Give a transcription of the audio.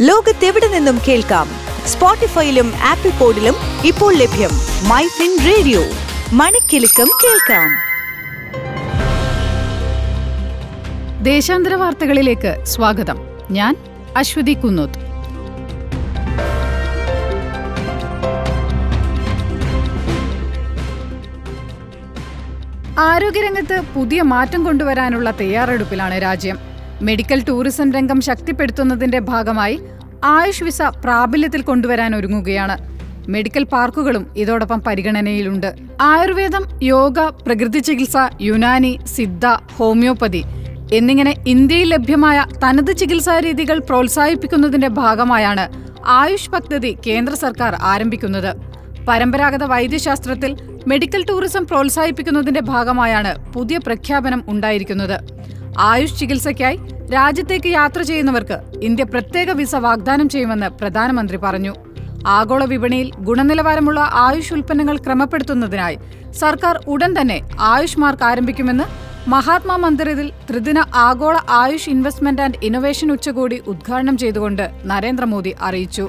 ലോകത്തെവിടെ നിന്നും കേൾക്കാം? സ്പോട്ടിഫൈയിലും ആപ്പിൾ പോഡിലും ഇപ്പോൾ ലഭ്യം മൈ ഫിൻ റേഡിയോ. മണിക്കെലക്കം കേൾക്കാം. ദേശാന്തര വാർത്തകളിലേക്ക് സ്വാഗതം. ഞാൻ അശ്വതി കുന്നോത്ത്. ആരോഗ്യരംഗത്ത് പുതിയ മാറ്റം കൊണ്ടുവരാനുള്ള തയ്യാറെടുപ്പിലാണ് രാജ്യം. മെഡിക്കൽ ടൂറിസം രംഗം ശക്തിപ്പെടുത്തുന്നതിന്റെ ഭാഗമായി ആയുഷ് വിസ പ്രാബല്യത്തിൽ കൊണ്ടുവരാൻ ഒരുങ്ങുകയാണ്. മെഡിക്കൽ പാർക്കുകളും ഇതോടൊപ്പം പരിഗണനയിലുണ്ട്. ആയുർവേദം യോഗ പ്രകൃതി ചികിത്സ യുനാനി സിദ്ധ ഹോമിയോപ്പതി എന്നിങ്ങനെ ഇന്ത്യയിൽ ലഭ്യമായ തനത് ചികിത്സാ രീതികൾ പ്രോത്സാഹിപ്പിക്കുന്നതിന്റെ ഭാഗമായാണ് ആയുഷ് പദ്ധതി കേന്ദ്ര സർക്കാർ ആരംഭിക്കുന്നത്. പരമ്പരാഗത വൈദ്യശാസ്ത്രത്തിൽ മെഡിക്കൽ ടൂറിസം പ്രോത്സാഹിപ്പിക്കുന്നതിന്റെ ഭാഗമായാണ് പുതിയ പ്രഖ്യാപനം ഉണ്ടായിരിക്കുന്നത്. ആയുഷ് ചികിത്സയ്ക്കായി രാജ്യത്തേക്ക് യാത്ര ചെയ്യുന്നവർക്ക് ഇന്ത്യ പ്രത്യേക വിസ വാഗ്ദാനം ചെയ്യുമെന്ന് പ്രധാനമന്ത്രി പറഞ്ഞു. ആഗോള വിപണിയിൽ ഗുണനിലവാരമുള്ള ആയുഷ് ഉൽപ്പന്നങ്ങൾ ക്രമപ്പെടുത്തുന്നതിനായി സർക്കാർ ഉടൻ തന്നെ ആയുഷ് മാർക്ക് ആരംഭിക്കുമെന്ന് മഹാത്മാ മന്ദിരത്തിൽ ത്രിദിന ആഗോള ആയുഷ് ഇൻവെസ്റ്റ്മെന്റ് ആൻഡ് ഇന്നൊവേഷൻ ഉച്ചകോടി ഉദ്ഘാടനം ചെയ്തുകൊണ്ട് നരേന്ദ്രമോദി അറിയിച്ചു.